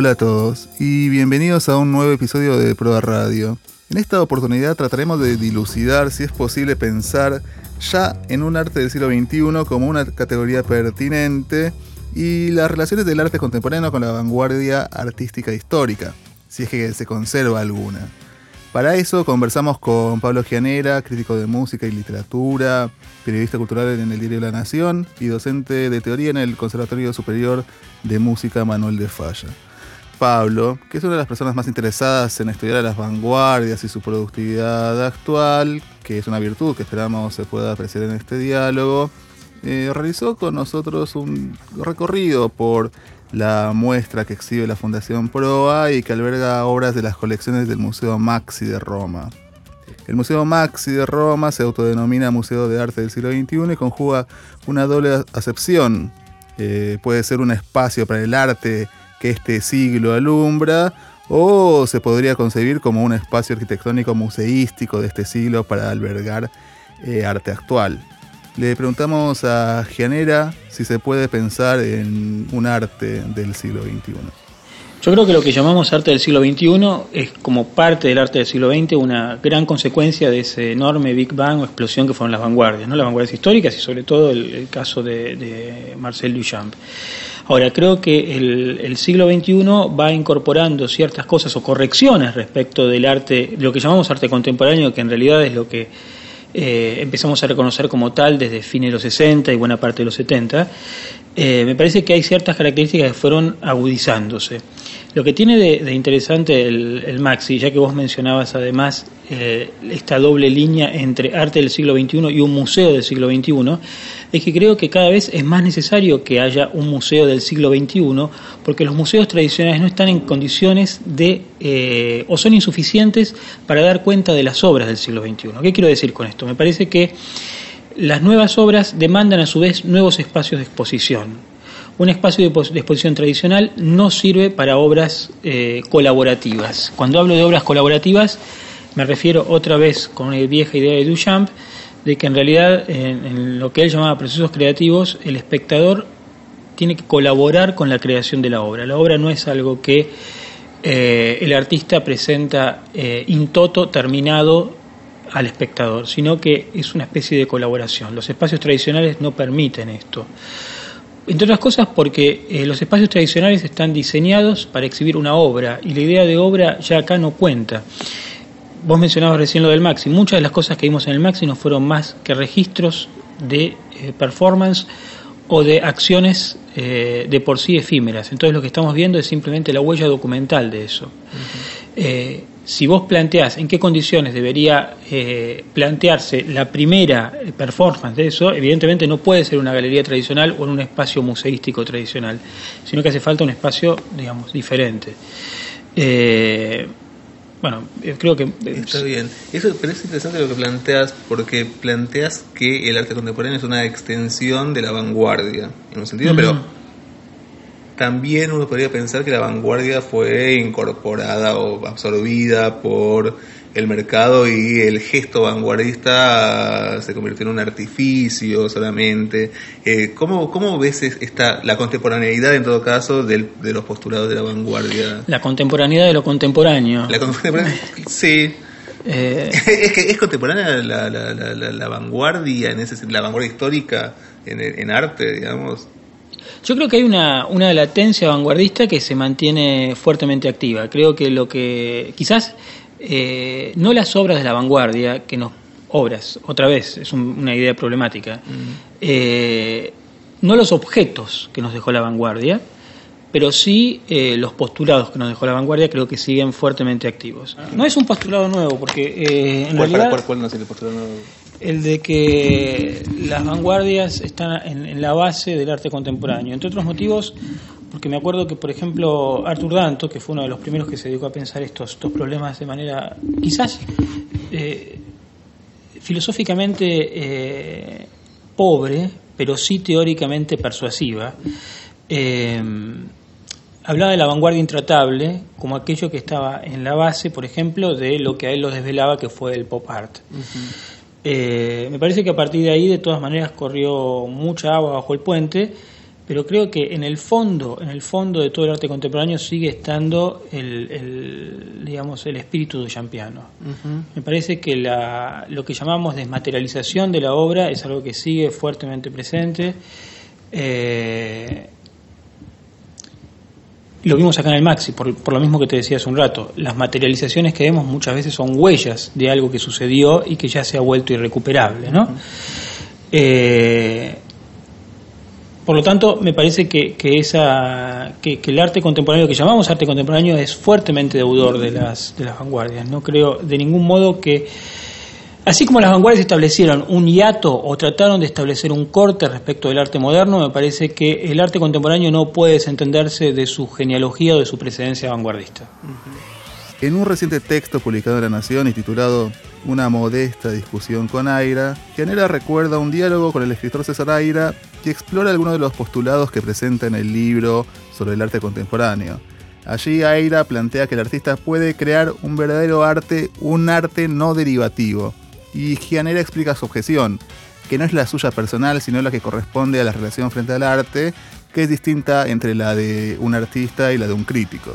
Hola a todos y bienvenidos a un nuevo episodio de Proa Radio. En esta oportunidad trataremos de dilucidar si es posible pensar ya en un arte del siglo XXI como una categoría pertinente y las relaciones del arte contemporáneo con la vanguardia artística histórica, si es que se conserva alguna. Para eso conversamos con Pablo Gianera, crítico de música y literatura, periodista cultural en el diario La Nación y docente de teoría en el Conservatorio Superior de Música Manuel de Falla. Pablo, que es una de las personas más interesadas en estudiar a las vanguardias y su productividad actual, que es una virtud que esperamos se pueda apreciar en este diálogo, eh, realizó con nosotros un recorrido por la muestra que exhibe la Fundación Proa y que alberga obras de las colecciones del Museo Maxi de Roma. El Museo Maxi de Roma se autodenomina Museo de Arte del siglo XXI y conjuga una doble acepción. Eh, puede ser un espacio para el arte que este siglo alumbra o se podría concebir como un espacio arquitectónico museístico de este siglo para albergar eh, arte actual. Le preguntamos a Gianera si se puede pensar en un arte del siglo XXI. Yo creo que lo que llamamos arte del siglo XXI es como parte del arte del siglo XX una gran consecuencia de ese enorme Big Bang o explosión que fueron las vanguardias, ¿no? las vanguardias históricas y sobre todo el, caso de, Marcel Duchamp. Ahora, creo que el, el, siglo XXI va incorporando ciertas cosas o correcciones respecto del arte, lo que llamamos arte contemporáneo, que en realidad es lo que eh, empezamos a reconocer como tal desde fines de los 60 y buena parte de los 70, eh, me parece que hay ciertas características que fueron agudizándose. Lo que tiene de, interesante el, Maxi, ya que vos mencionabas además eh, esta doble línea entre arte del siglo XXI y un museo del siglo XXI, es que creo que cada vez es más necesario que haya un museo del siglo XXI, porque los museos tradicionales no están en condiciones de, eh, o son insuficientes para dar cuenta de las obras del siglo XXI. ¿Qué quiero decir con esto? Me parece que las nuevas obras demandan a su vez nuevos espacios de exposición un espacio de, exposición tradicional no sirve para obras eh, colaborativas. Cuando hablo de obras colaborativas, me refiero otra vez con una vieja idea de Duchamp, de que en realidad en, lo que él llamaba procesos creativos, el espectador tiene que colaborar con la creación de la obra. La obra no es algo que eh, el artista presenta eh, in toto, terminado al espectador, sino que es una especie de colaboración. Los espacios tradicionales no permiten esto. Entre otras cosas porque eh, los espacios tradicionales están diseñados para exhibir una obra y la idea de obra ya acá no cuenta. Vos mencionabas recién lo del Maxi. Muchas de las cosas que vimos en el Maxi no fueron más que registros de eh, performance o de acciones eh, de por sí efímeras. Entonces lo que estamos viendo es simplemente la huella documental de eso si vos planteás en qué condiciones debería eh, plantearse la primera performance de eso, evidentemente no puede ser una galería tradicional o en un espacio museístico tradicional, sino que hace falta un espacio, digamos, diferente. Eh, bueno, creo que... Está bien. Eso, pero es interesante lo que planteas, porque planteas que el arte contemporáneo es una extensión de la vanguardia, en un sentido, pero también uno podría pensar que la vanguardia fue incorporada o absorbida por el mercado y el gesto vanguardista se convirtió en un artificio solamente. Eh, ¿cómo, ¿Cómo ves esta, la contemporaneidad en todo caso de los postulados de la vanguardia? La contemporaneidad de lo contemporáneo. La contemporaneidad, sí. Eh, es que es contemporánea la, la, la, la, vanguardia, en ese, la vanguardia histórica en, en arte, digamos. Yo creo que hay una, una latencia vanguardista que se mantiene fuertemente activa. Creo que lo que quizás eh, no las obras de la vanguardia, que nos obras, otra vez, es una idea problemática, mm. eh, no los objetos que nos dejó la vanguardia, pero sí eh, los postulados que nos dejó la vanguardia creo que siguen fuertemente activos. Ah. No es un postulado nuevo, porque en realidad... ¿Cuál, no es el postulado nuevo? El de que las vanguardias están en, la base del arte contemporáneo. Entre otros motivos, porque me acuerdo que, por ejemplo, Arthur Danto, que fue uno de los primeros que se dedicó a pensar estos, estos problemas de manera quizás eh, filosóficamente eh, pobre, pero sí teóricamente persuasiva, eh, hablaba de la vanguardia intratable como aquello que estaba en la base, por ejemplo, de lo que a él lo desvelaba, que fue el pop art. Eh, me parece que a partir de ahí, de todas maneras, corrió mucha agua bajo el puente, pero creo que en el fondo, en el fondo de todo el arte contemporáneo sigue estando el, digamos, el espíritu de Champiano. Me parece que la, lo que llamamos desmaterialización de la obra es algo que sigue fuertemente presente. Eh, lo vimos acá en el Maxi, por, lo mismo que te decía hace un rato. Las materializaciones que vemos muchas veces son huellas de algo que sucedió y que ya se ha vuelto irrecuperable, ¿no? Eh, por lo tanto, me parece que, esa, que, el arte contemporáneo, que llamamos arte contemporáneo, es fuertemente deudor de las, de las vanguardias. No creo de ningún modo que Así como las vanguardias establecieron un hiato o trataron de establecer un corte respecto del arte moderno, me parece que el arte contemporáneo no puede desentenderse de su genealogía o de su precedencia vanguardista. En un reciente texto publicado en La Nación y titulado Una modesta discusión con Aira, Gianera recuerda un diálogo con el escritor César Aira y explora algunos de los postulados que presenta en el libro sobre el arte contemporáneo. Allí Aira plantea que el artista puede crear un verdadero arte, un arte no derivativo, y Gianera explica su objeción, que no es la suya personal, sino la que corresponde a la relación frente al arte, que es distinta entre la de un artista y la de un crítico.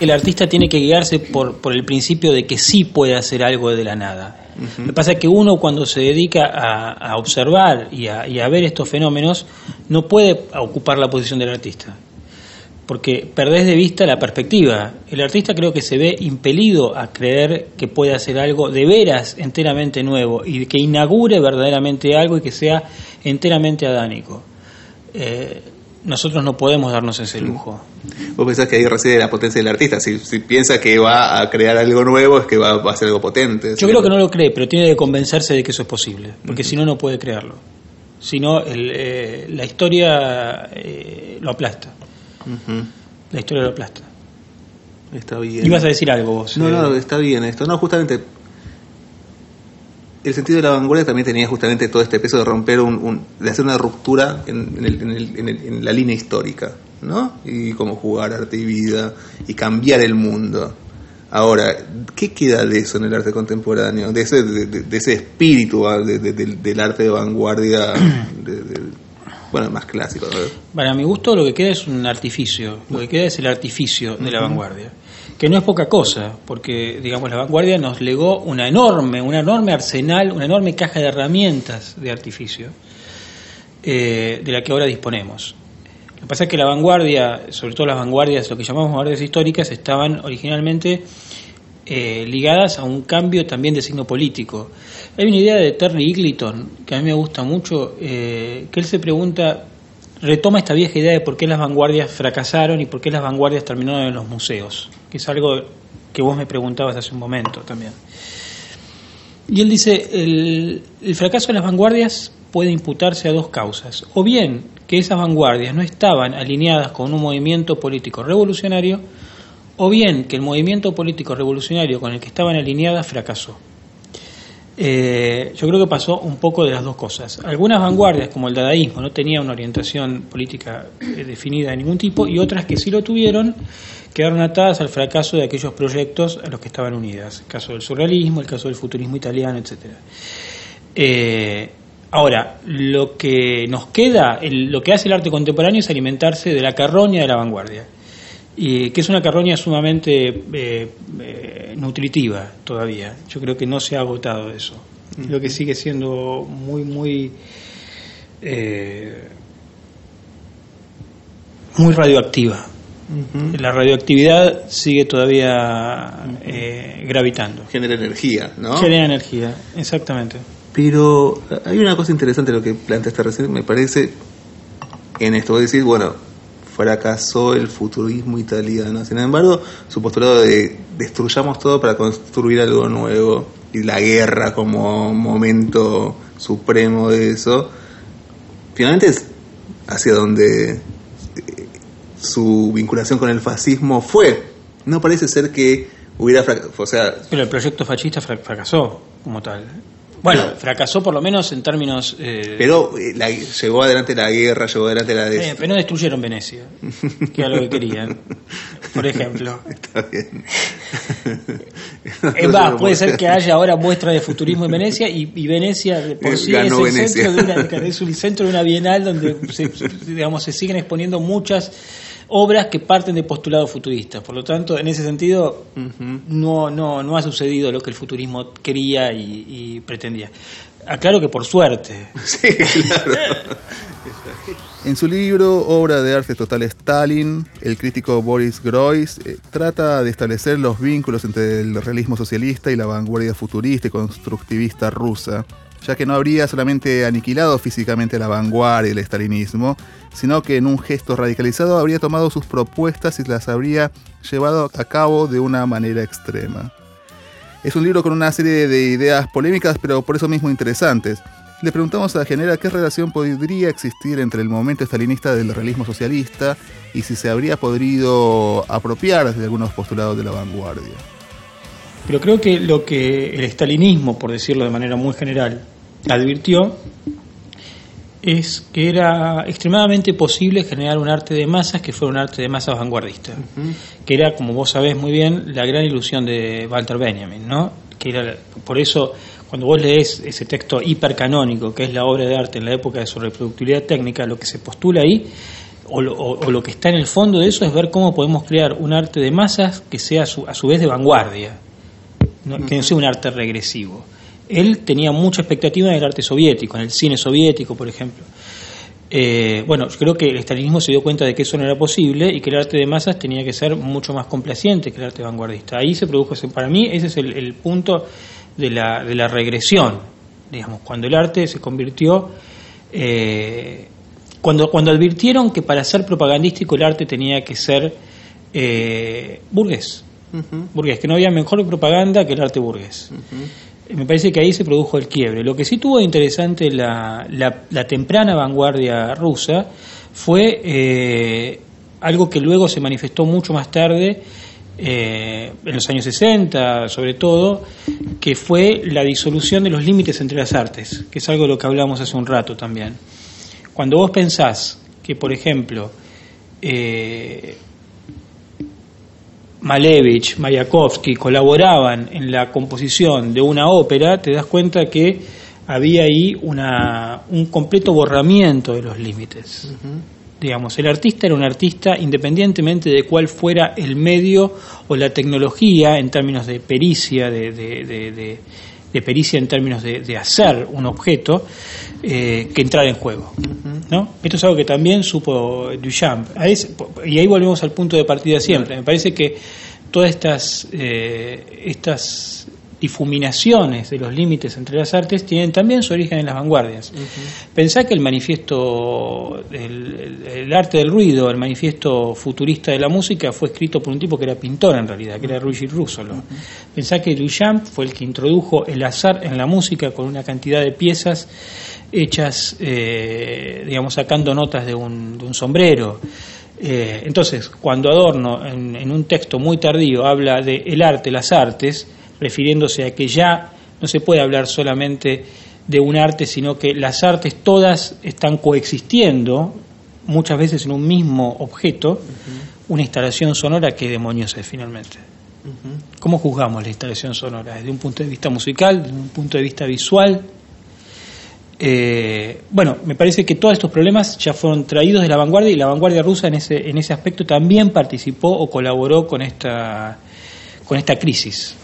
El artista tiene que guiarse por, por el principio de que sí puede hacer algo de la nada. Lo que pasa es que uno cuando se dedica a, observar y a ver estos fenómenos no puede ocupar la posición del artista porque perdés de vista la perspectiva. El artista creo que se ve impelido a creer que puede hacer algo de veras enteramente nuevo y que inaugure verdaderamente algo y que sea enteramente adánico. Eh, nosotros no podemos darnos ese lujo. Vos pensás que ahí reside la potencia del artista. Si, piensa que va a crear algo nuevo, es que va, a ser algo potente. Yo creo que no lo cree, pero tiene que convencerse de que eso es posible, porque si no, no puede crearlo. Si no, eh, la historia eh, lo aplasta. La historia de la plasta. Está bien. Ibas a decir algo vos. No, no, eh. está bien esto. No, justamente. El sentido de la vanguardia también tenía justamente todo este peso de romper un, de hacer una ruptura en, en, la línea histórica, ¿no? Y cómo jugar arte y vida y cambiar el mundo. Ahora, ¿qué queda de eso en el arte contemporáneo? De ese, de, ese espíritu ¿ah? del, arte de vanguardia, bueno, más clásico. Para mi gusto lo que queda es un artificio, lo que queda es el artificio de la vanguardia, que no es poca cosa, porque digamos la vanguardia nos legó una enorme, un enorme arsenal, una enorme caja de herramientas de artificio eh, de la que ahora disponemos. Lo que pasa es que la vanguardia, sobre todo las vanguardias, lo que llamamos vanguardias históricas, estaban originalmente eh, ligadas a un cambio también de signo político. Hay una idea de Terry Eagleton que a mí me gusta mucho, eh, que él se pregunta, retoma esta vieja idea de por qué las vanguardias fracasaron y por qué las vanguardias terminaron en los museos, que es algo que vos me preguntabas hace un momento también. Y él dice, el, el fracaso de las vanguardias puede imputarse a dos causas, o bien que esas vanguardias no estaban alineadas con un movimiento político revolucionario, o bien que el movimiento político revolucionario con el que estaban alineadas fracasó. Eh, yo creo que pasó un poco de las dos cosas. Algunas vanguardias, como el dadaísmo, no tenían una orientación política eh, definida de ningún tipo, y otras que sí lo tuvieron, quedaron atadas al fracaso de aquellos proyectos a los que estaban unidas. El caso del surrealismo, el caso del futurismo italiano, etc. Eh, ahora, lo que nos queda, lo que hace el arte contemporáneo es alimentarse de la carroña de la vanguardia y que es una carroña sumamente eh, eh, nutritiva todavía. Yo creo que no se ha agotado eso. Lo que sigue siendo muy, muy, eh, muy radioactiva. La radioactividad sigue todavía gravitando. Genera energía, ¿no? Genera energía, exactamente. Pero hay una cosa interesante lo que planteaste recién, me parece, en esto. Vos decir bueno, fracasó el futurismo italiano. Sin embargo, su postulado de destruyamos todo para construir algo nuevo y la guerra como momento supremo de eso, finalmente es hacia donde eh, su vinculación con el fascismo fue. No parece ser que hubiera fracasado. O sea, Pero el proyecto fascista fracasó como tal. Bueno, fracasó por lo menos en términos... Eh, pero eh, la, llevó adelante la guerra, llevó adelante la... Eh, pero no destruyeron Venecia, que era lo que querían, por ejemplo. Está bien. es más, puede ser que haya ahora muestras de futurismo en Venecia y, Venecia por sí es el, centro de una, es el centro de una bienal donde se, digamos, se siguen exponiendo muchas obras que parten de postulados futuristas. Por lo tanto, en ese sentido, no, no, no ha sucedido lo que el futurismo quería y, pretendía. Aclaro que por suerte. Sí, claro. En su libro Obra de Arte Total Stalin, el crítico Boris Groys eh, trata de establecer los vínculos entre el realismo socialista y la vanguardia futurista y constructivista rusa, ya que no habría solamente aniquilado físicamente la vanguardia y el stalinismo, sino que en un gesto radicalizado habría tomado sus propuestas y las habría llevado a cabo de una manera extrema. Es un libro con una serie de ideas polémicas, pero por eso mismo interesantes le preguntamos a Genera qué relación podría existir entre el momento estalinista del realismo socialista y si se habría podido apropiar de algunos postulados de la vanguardia. Pero creo que lo que el estalinismo, por decirlo de manera muy general, advirtió es que era extremadamente posible generar un arte de masas que fuera un arte de masas vanguardista, que era, como vos sabés muy bien, la gran ilusión de Walter Benjamin, ¿no? Que era, por eso cuando vos lees ese texto hipercanónico, que es la obra de arte en la época de su reproductibilidad técnica, lo que se postula ahí, o lo, que está en el fondo de eso, es ver cómo podemos crear un arte de masas que sea a su, vez de vanguardia, que no sea un arte regresivo. Él tenía mucha expectativa en el arte soviético, en el cine soviético, por ejemplo. Eh, bueno, yo creo que el estalinismo se dio cuenta de que eso no era posible y que el arte de masas tenía que ser mucho más complaciente que el arte vanguardista. Ahí se produjo, para mí, ese es el punto de la, de la regresión, digamos, cuando el arte se convirtió, eh, cuando, cuando advirtieron que para ser propagandístico el arte tenía que ser eh, burgués, burgués, que no había mejor propaganda que el arte burgués. Me parece que ahí se produjo el quiebre. Lo que sí tuvo de interesante la, la, temprana vanguardia rusa fue eh, algo que luego se manifestó mucho más tarde eh, en los años 60 sobre todo, que fue la disolución de los límites entre las artes, que es algo de lo que hablamos hace un rato también. Cuando vos pensás que, por ejemplo, eh, Malevich, Mayakovsky colaboraban en la composición de una ópera, te das cuenta que había ahí una, un completo borramiento de los límites. Digamos, el artista era un artista independientemente de cuál fuera el medio o la tecnología en términos de pericia, de, de, pericia en términos de, hacer un objeto eh, que entrara en juego. ¿no? Esto es algo que también supo Duchamp. y ahí volvemos al punto de partida siempre. Me parece que todas estas, eh, estas difuminaciones de los límites entre las artes tienen también su origen en las vanguardias. Pensá que el manifiesto, el, arte del ruido, el manifiesto futurista de la música fue escrito por un tipo que era pintor en realidad, que era Luigi Russolo. Pensá que Duchamp fue el que introdujo el azar en la música con una cantidad de piezas hechas, eh, digamos, sacando notas de un, de un sombrero. Eh, entonces, cuando Adorno, en, en, un texto muy tardío, habla de el arte, las artes, refiriéndose a que ya no se puede hablar solamente de un arte, sino que las artes todas están coexistiendo, muchas veces en un mismo objeto, una instalación sonora que demonios es finalmente. ¿Cómo juzgamos la instalación sonora? ¿Desde un punto de vista musical, desde un punto de vista visual? Eh, bueno, me parece que todos estos problemas ya fueron traídos de la vanguardia y la vanguardia rusa en ese, en ese aspecto también participó o colaboró con esta, con esta crisis.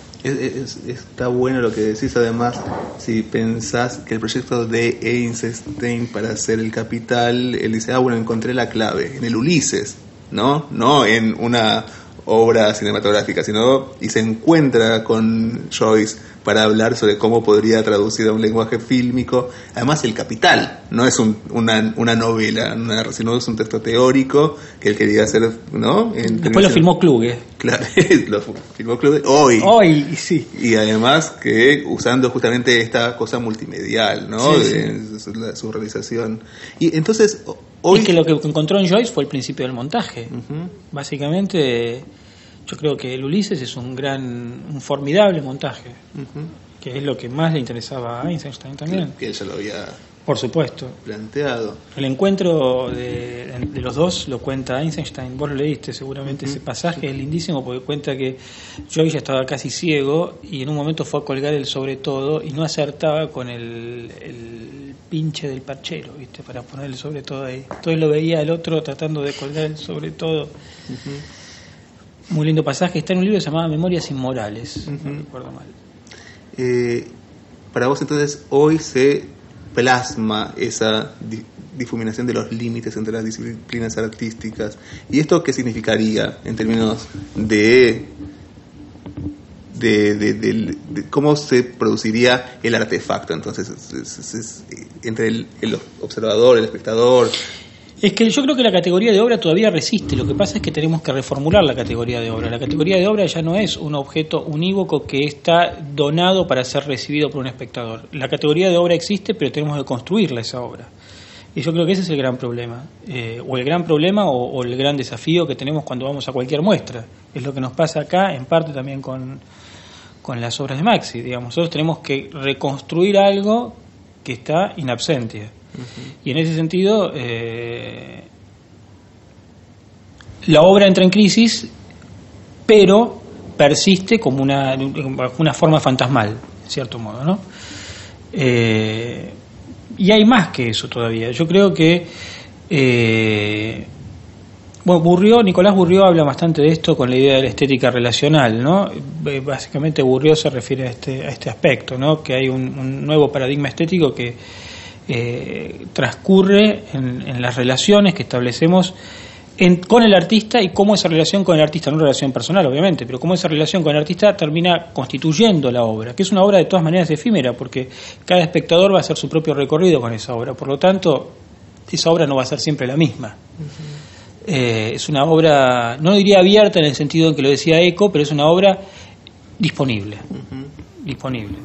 Está bueno lo que decís, además, si pensás que el proyecto de Einstein para hacer el capital, él dice, ah, bueno, encontré la clave, en el Ulises, ¿no? No en una obra cinematográfica, sino y se encuentra con Joyce para hablar sobre cómo podría traducir a un lenguaje fílmico. Además, El Capital no es una, una, novela, sino es un texto teórico que él quería hacer, ¿no? Después lo filmó Kluge. Claro, lo filmó Kluge hoy. Hoy, sí. Y además que usando justamente esta cosa multimedial, ¿no? Su, realización. Y entonces, hoy... Es que lo que encontró en Joyce fue el principio del montaje. Básicamente yo creo que el Ulises es un gran, un formidable montaje, que es lo que más le interesaba a Einstein también. Que, él ya lo había Por supuesto. planteado. El encuentro de, de los dos lo cuenta Einstein. Vos lo leíste seguramente ese pasaje, es lindísimo porque cuenta que Joy ya estaba casi ciego y en un momento fue a colgar el sobre todo y no acertaba con el, el pinche del parchero, ¿viste? Para poner el sobre todo ahí. Entonces lo veía el otro tratando de colgar el sobre todo. Muy lindo pasaje. Está en un libro llamaba Memorias Inmorales, no recuerdo mal. Eh, para vos entonces hoy se plasma esa di- difuminación de los límites entre las disciplinas artísticas. ¿Y esto qué significaría en términos de, de, de- de cómo se produciría el artefacto? Entonces, es- es- es- es, eh, entre el, el observador, el espectador. Es que yo creo que la categoría de obra todavía resiste. Lo que pasa es que tenemos que reformular la categoría de obra. La categoría de obra ya no es un objeto unívoco que está donado para ser recibido por un espectador. La categoría de obra existe, pero tenemos que construirla esa obra. Y yo creo que ese es el gran problema. Eh, o el gran problema o, el gran desafío que tenemos cuando vamos a cualquier muestra. Es lo que nos pasa acá, en parte también con, con las obras de Maxi. Digamos. Nosotros tenemos que reconstruir algo que está in absentia. Y en ese sentido, eh, la obra entra en crisis, pero persiste como una, una forma fantasmal, en cierto modo, ¿no? Eh, y hay más que eso todavía. Yo creo que eh, bueno, Burrió, Nicolás Burrió habla bastante de esto con la idea de la estética relacional, ¿no? Básicamente Burrió se refiere a este, a este aspecto, ¿no? Que hay un nuevo paradigma estético que eh, transcurre en, en las relaciones que establecemos en- con el artista y cómo esa relación con el artista, no una relación personal obviamente, pero cómo esa relación con el artista termina constituyendo la obra, que es una obra de todas maneras efímera, porque cada espectador va a hacer su propio recorrido con esa obra, por lo tanto, esa obra no va a ser siempre la misma. Eh, es una obra, no diría abierta en el sentido en que lo decía Eco, pero es una obra disponible. Disponible.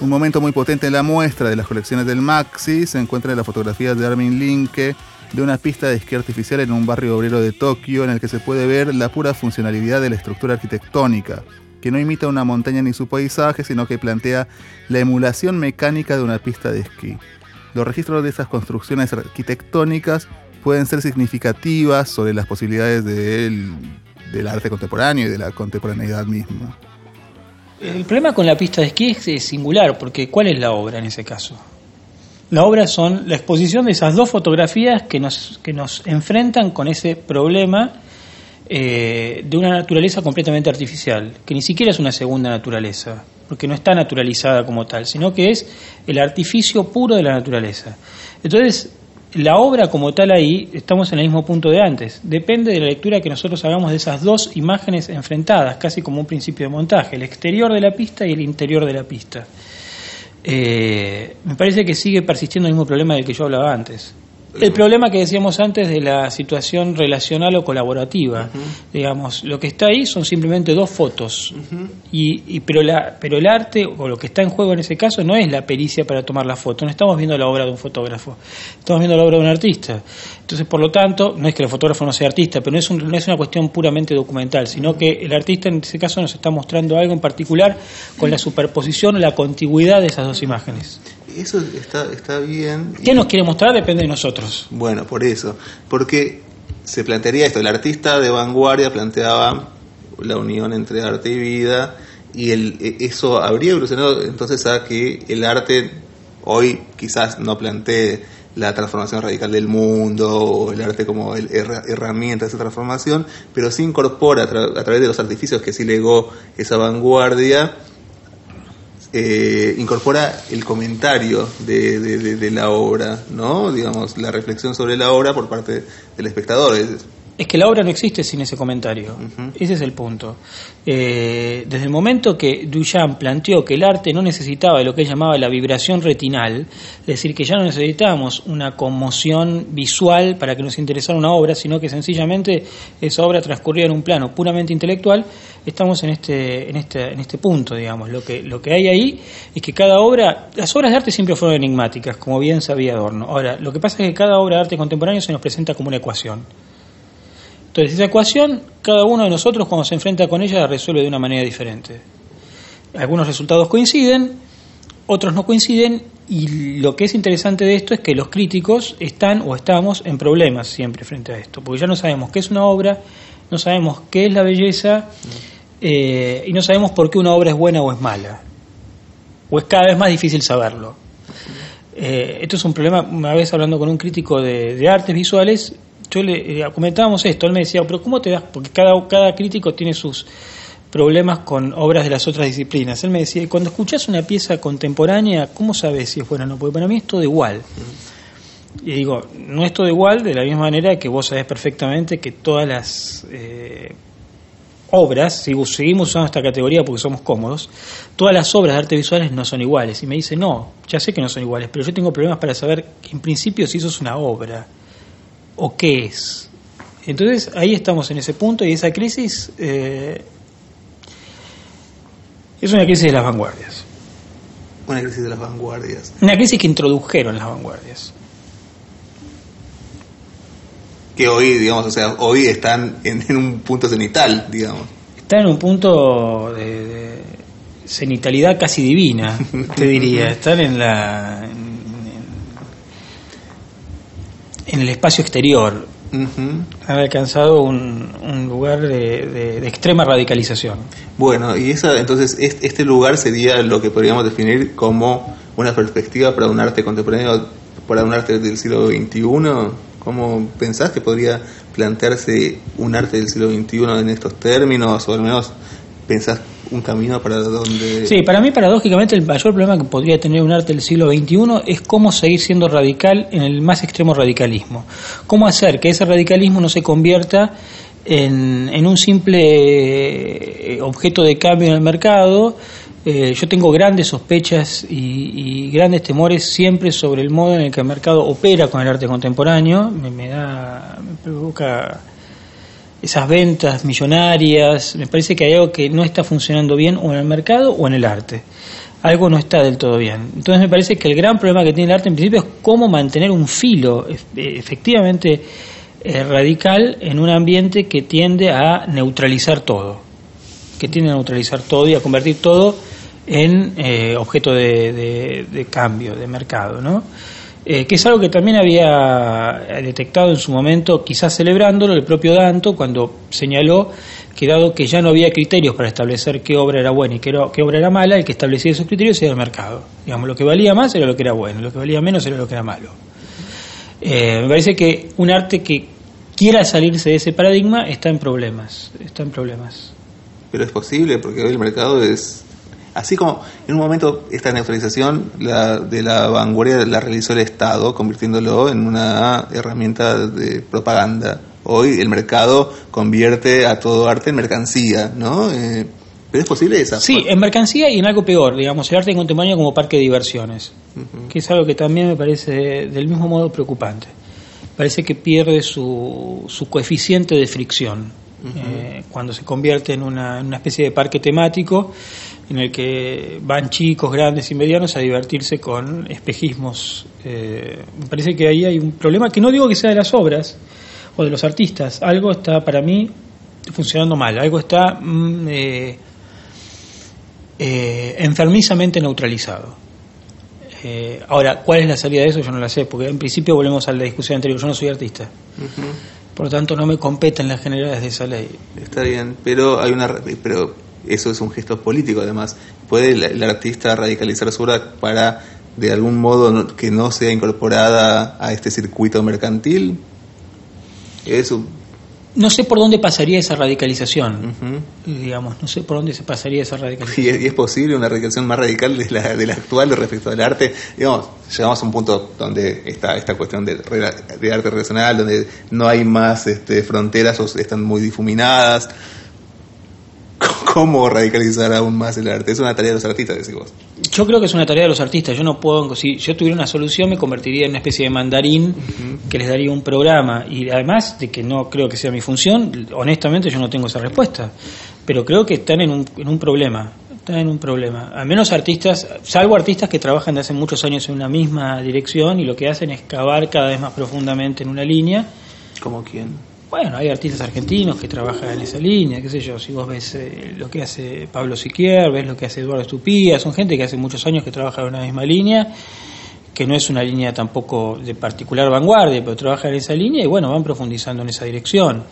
Un momento muy potente en la muestra de las colecciones del Maxi se encuentra en la fotografía de Armin Linke de una pista de esquí artificial en un barrio obrero de Tokio en el que se puede ver la pura funcionalidad de la estructura arquitectónica, que no imita una montaña ni su paisaje, sino que plantea la emulación mecánica de una pista de esquí. Los registros de estas construcciones arquitectónicas pueden ser significativas sobre las posibilidades del, del arte contemporáneo y de la contemporaneidad misma. El problema con la pista de esquí es, singular, porque ¿cuál es la obra en ese caso? La obra son la exposición de esas dos fotografías que nos, que nos enfrentan con ese problema eh, de una naturaleza completamente artificial, que ni siquiera es una segunda naturaleza, porque no está naturalizada como tal, sino que es el artificio puro de la naturaleza. Entonces, la obra como tal ahí, estamos en el mismo punto de antes. Depende de la lectura que nosotros hagamos de esas dos imágenes enfrentadas, casi como un principio de montaje, el exterior de la pista y el interior de la pista. Eh, me parece que sigue persistiendo el mismo problema del que yo hablaba antes. El problema que decíamos antes de la situación relacional o colaborativa, digamos, lo que está ahí son simplemente dos fotos, y, y- pero, la, pero el arte o lo que está en juego en ese caso no es la pericia para tomar la foto, no estamos viendo la obra de un fotógrafo, estamos viendo la obra de un artista. Entonces, por lo tanto, no es que el fotógrafo no sea artista, pero no es, un- no es una cuestión puramente documental, sino que el artista en ese caso nos está mostrando algo en particular con la superposición o la contigüidad de esas dos imágenes. Eso está, está bien. ¿Qué nos quiere mostrar? Depende de nosotros. Bueno, por eso. Porque se plantearía esto. El artista de vanguardia planteaba la unión entre arte y vida y el, e- eso habría evolucionado entonces a que el arte hoy quizás no plantee la transformación radical del mundo o el arte como el, herra- herramienta de esa transformación, pero sí incorpora a, tra- a través de los artificios que sí legó esa vanguardia eh, incorpora el comentario de, de- de- de la obra, ¿no? Digamos, la reflexión sobre la obra por parte del espectador. Es- que la obra no existe sin ese comentario. Ese es el punto. Eh, desde el momento que Duchamp planteó que el arte no necesitaba de lo que él llamaba la vibración retinal, es decir, que ya no necesitábamos una conmoción visual para que nos interesara una obra, sino que sencillamente esa obra transcurría en un plano puramente intelectual, estamos en este, en este, en este punto, digamos. Lo que, lo que hay ahí es que cada obra, las obras de arte siempre fueron enigmáticas, como bien sabía Adorno. Ahora, lo que pasa es que cada obra de arte contemporáneo se nos presenta como una ecuación. Entonces, esa ecuación, cada uno de nosotros cuando se enfrenta con ella la resuelve de una manera diferente. Algunos resultados coinciden, otros no coinciden y lo que es interesante de esto es que los críticos están o estamos en problemas siempre frente a esto, porque ya no sabemos qué es una obra, no sabemos qué es la belleza eh, y no sabemos por qué una obra es buena o es mala, o es cada vez más difícil saberlo. Eh, esto es un problema, una vez hablando con un crítico de, artes visuales, yo le comentábamos esto, él me decía, pero ¿cómo te das? Porque cada, cada crítico tiene sus problemas con obras de las otras disciplinas. Él me decía, cuando escuchas una pieza contemporánea, ¿cómo sabes si es buena o no? Porque para mí es todo igual. Y digo, no es todo igual de la misma manera que vos sabés perfectamente que todas las eh, obras, si seguimos usando esta categoría porque somos cómodos, todas las obras de arte visuales no son iguales. Y me dice, no, ya sé que no son iguales, pero yo tengo problemas para saber en principio si eso es una obra o qué es. Entonces ahí estamos en ese punto y esa crisis eh, es una crisis de las vanguardias. Una crisis de las vanguardias. Una crisis que introdujeron las vanguardias. Que hoy, digamos, o sea, hoy están en, un punto cenital, digamos. Están en un punto de, cenitalidad casi divina, te diría. Están en la. en el espacio exterior han alcanzado un, lugar de, extrema radicalización. Bueno, y esa, entonces este lugar sería lo que podríamos definir como una perspectiva para un arte contemporáneo, para un arte del siglo XXI. ¿Cómo pensás que podría plantearse un arte del siglo XXI en estos términos? O al menos pensás un camino para donde... Sí, para mí paradójicamente el mayor problema que podría tener un arte del siglo XXI es cómo seguir siendo radical en el más extremo radicalismo. Cómo hacer que ese radicalismo no se convierta en, un simple eh, objeto de cambio en el mercado. Eh, yo tengo grandes sospechas y, y, grandes temores siempre sobre el modo en el que el mercado opera con el arte contemporáneo. Me, da, me provoca esas ventas millonarias, me parece que hay algo que no está funcionando bien o en el mercado o en el arte. Algo no está del todo bien. Entonces me parece que el gran problema que tiene el arte en principio es cómo mantener un filo efectivamente eh, radical en un ambiente que tiende a neutralizar todo, que tiende a neutralizar todo y a convertir todo en eh, objeto de, de, de, cambio, de mercado, ¿no? Eh, que es algo que también había detectado en su momento, quizás celebrándolo, el propio Danto, cuando señaló que dado que ya no había criterios para establecer qué obra era buena y qué, obra era mala, el que establecía esos criterios era el mercado. Digamos, lo que valía más era lo que era bueno, lo que valía menos era lo que era malo. Eh, me parece que un arte que quiera salirse de ese paradigma está en problemas, está en problemas. Pero es posible, porque hoy el mercado es Así como en un momento esta neutralización de la vanguardia la realizó el Estado, convirtiéndolo en una herramienta de propaganda. Hoy el mercado convierte a todo arte en mercancía, ¿no? Eh, pero es posible esa. Sí, en mercancía y en algo peor, digamos, el arte contemporáneo como parque de diversiones, que es algo que también me parece del mismo modo preocupante. Parece que pierde su, su coeficiente de fricción eh, cuando se convierte en una, en una especie de parque temático en el que van chicos, grandes y medianos a divertirse con espejismos. Eh, me parece que ahí hay un problema que no digo que sea de las obras o de los artistas, algo está para mí funcionando mal, algo está mm, eh, eh, enfermizamente neutralizado. ahora, ¿cuál es la salida de eso? Yo no la sé, porque en principio volvemos a la discusión anterior, yo no soy artista. Por lo tanto, no me competen las generalidades de esa ley. Está bien, pero hay una pero eso es un gesto político además. ¿Puede el, artista radicalizar su obra para de algún modo que no sea incorporada a este circuito mercantil? Eso. No sé por dónde pasaría esa radicalización, digamos, no sé por dónde se pasaría esa radicalización. ¿Y es, posible una radicalización más radical de la, de la actual respecto al arte? Digamos, llegamos a un punto donde está esta cuestión de, de arte relacional, donde no hay más este, fronteras o están muy difuminadas cómo radicalizar aún más el arte. Es una tarea de los artistas, decís vos. Yo creo que es una tarea de los artistas. Yo no puedo, si yo tuviera una solución, me convertiría en una especie de mandarín que les daría un programa. Y además de que no creo que sea mi función, honestamente yo no tengo esa respuesta. Pero creo que están en un, en un problema. Están en un problema. Al menos artistas, salvo artistas que trabajan de hace muchos años en una misma dirección y lo que hacen es cavar cada vez más profundamente en una línea. ¿Como quién? Bueno, hay artistas argentinos que trabajan en esa línea, qué sé yo, si vos ves eh, lo que hace Pablo Siquier, ves lo que hace Eduardo Estupía, son gente que hace muchos años que trabaja en una misma línea que no es una línea tampoco de particular vanguardia, pero trabaja en esa línea y bueno, van profundizando en esa dirección.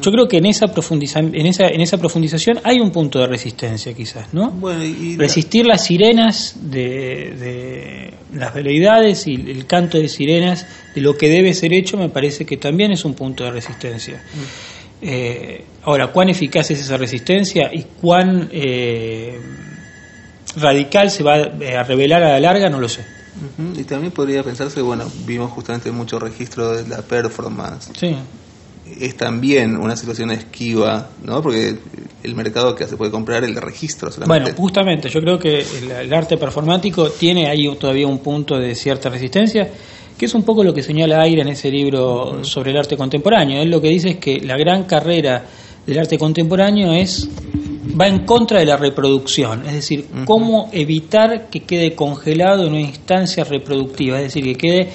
Yo creo que en esa, profundiza en, esa, en esa profundización hay un punto de resistencia quizás, ¿no? Resistir las sirenas de, las veleidades y el canto de sirenas de lo que debe ser hecho me parece que también es un punto de resistencia. Eh, ahora, ¿cuán eficaz es esa resistencia y cuán eh, radical se va a revelar a la larga? No lo sé. Y también podría pensarse, bueno, vimos justamente mucho registro de la performance. Sí. Es también una situación esquiva, ¿no? Porque el mercado que se puede comprar el de registro solamente. Bueno, justamente, yo creo que el, arte performático tiene ahí todavía un punto de cierta resistencia, que es un poco lo que señala Aira en ese libro sobre el arte contemporáneo. Él lo que dice es que la gran carrera del arte contemporáneo es va en contra de la reproducción, es decir, cómo evitar que quede congelado en una instancia reproductiva, es decir, que quede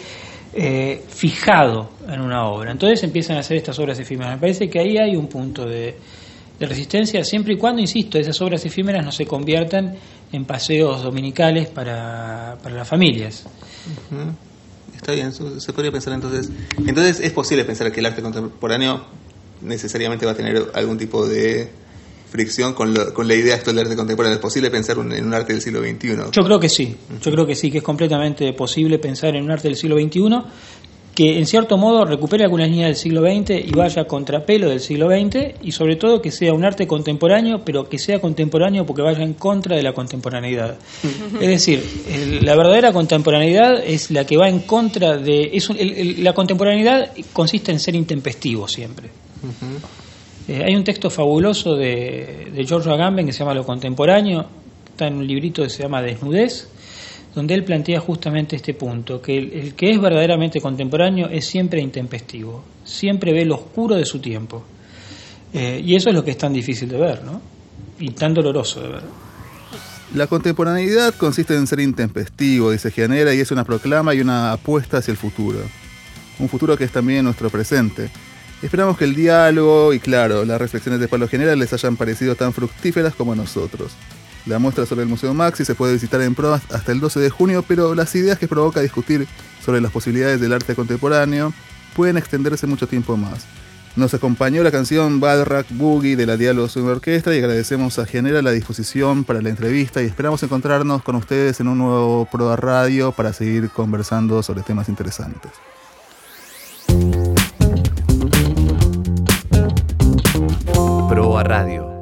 eh, fijado en una obra. Entonces empiezan a hacer estas obras efímeras. Me parece que ahí hay un punto de, resistencia, siempre y cuando, insisto, esas obras efímeras no se conviertan en paseos dominicales para, para las familias. Está bien, se podría pensar entonces. Entonces es posible pensar que el arte contemporáneo necesariamente va a tener algún tipo de fricción con, con la idea actual del arte contemporáneo. ¿Es posible pensar en un arte del siglo XXI? Yo creo que sí, yo creo que sí, que es completamente posible pensar en un arte del siglo XXI que en cierto modo recupere algunas líneas del siglo XX y vaya a contrapelo del siglo XX y sobre todo que sea un arte contemporáneo, pero que sea contemporáneo porque vaya en contra de la contemporaneidad. es decir, la verdadera contemporaneidad es la que va en contra de... Es la contemporaneidad consiste en ser intempestivo siempre. Eh, hay un texto fabuloso de, de George Agamben que se llama Lo Contemporáneo, está en un librito que se llama Desnudez, donde él plantea justamente este punto, que el, que es verdaderamente contemporáneo es siempre intempestivo, siempre ve lo oscuro de su tiempo. Eh, y eso es lo que es tan difícil de ver, ¿no? Y tan doloroso de ver. La contemporaneidad consiste en ser intempestivo, dice Gianera, y es una proclama y una apuesta hacia el futuro. Un futuro que es también nuestro presente Esperamos que el diálogo y, claro, las reflexiones de Pablo General les hayan parecido tan fructíferas como a nosotros. La muestra sobre el Museo Maxi se puede visitar en pro hasta el 12 de junio, pero las ideas que provoca discutir sobre las posibilidades del arte contemporáneo pueden extenderse mucho tiempo más. Nos acompañó la canción Balrack Boogie de la Diálogo Super Orquestra y agradecemos a Genera la disposición para la entrevista y esperamos encontrarnos con ustedes en un nuevo Proa Radio para seguir conversando sobre temas interesantes. Radio.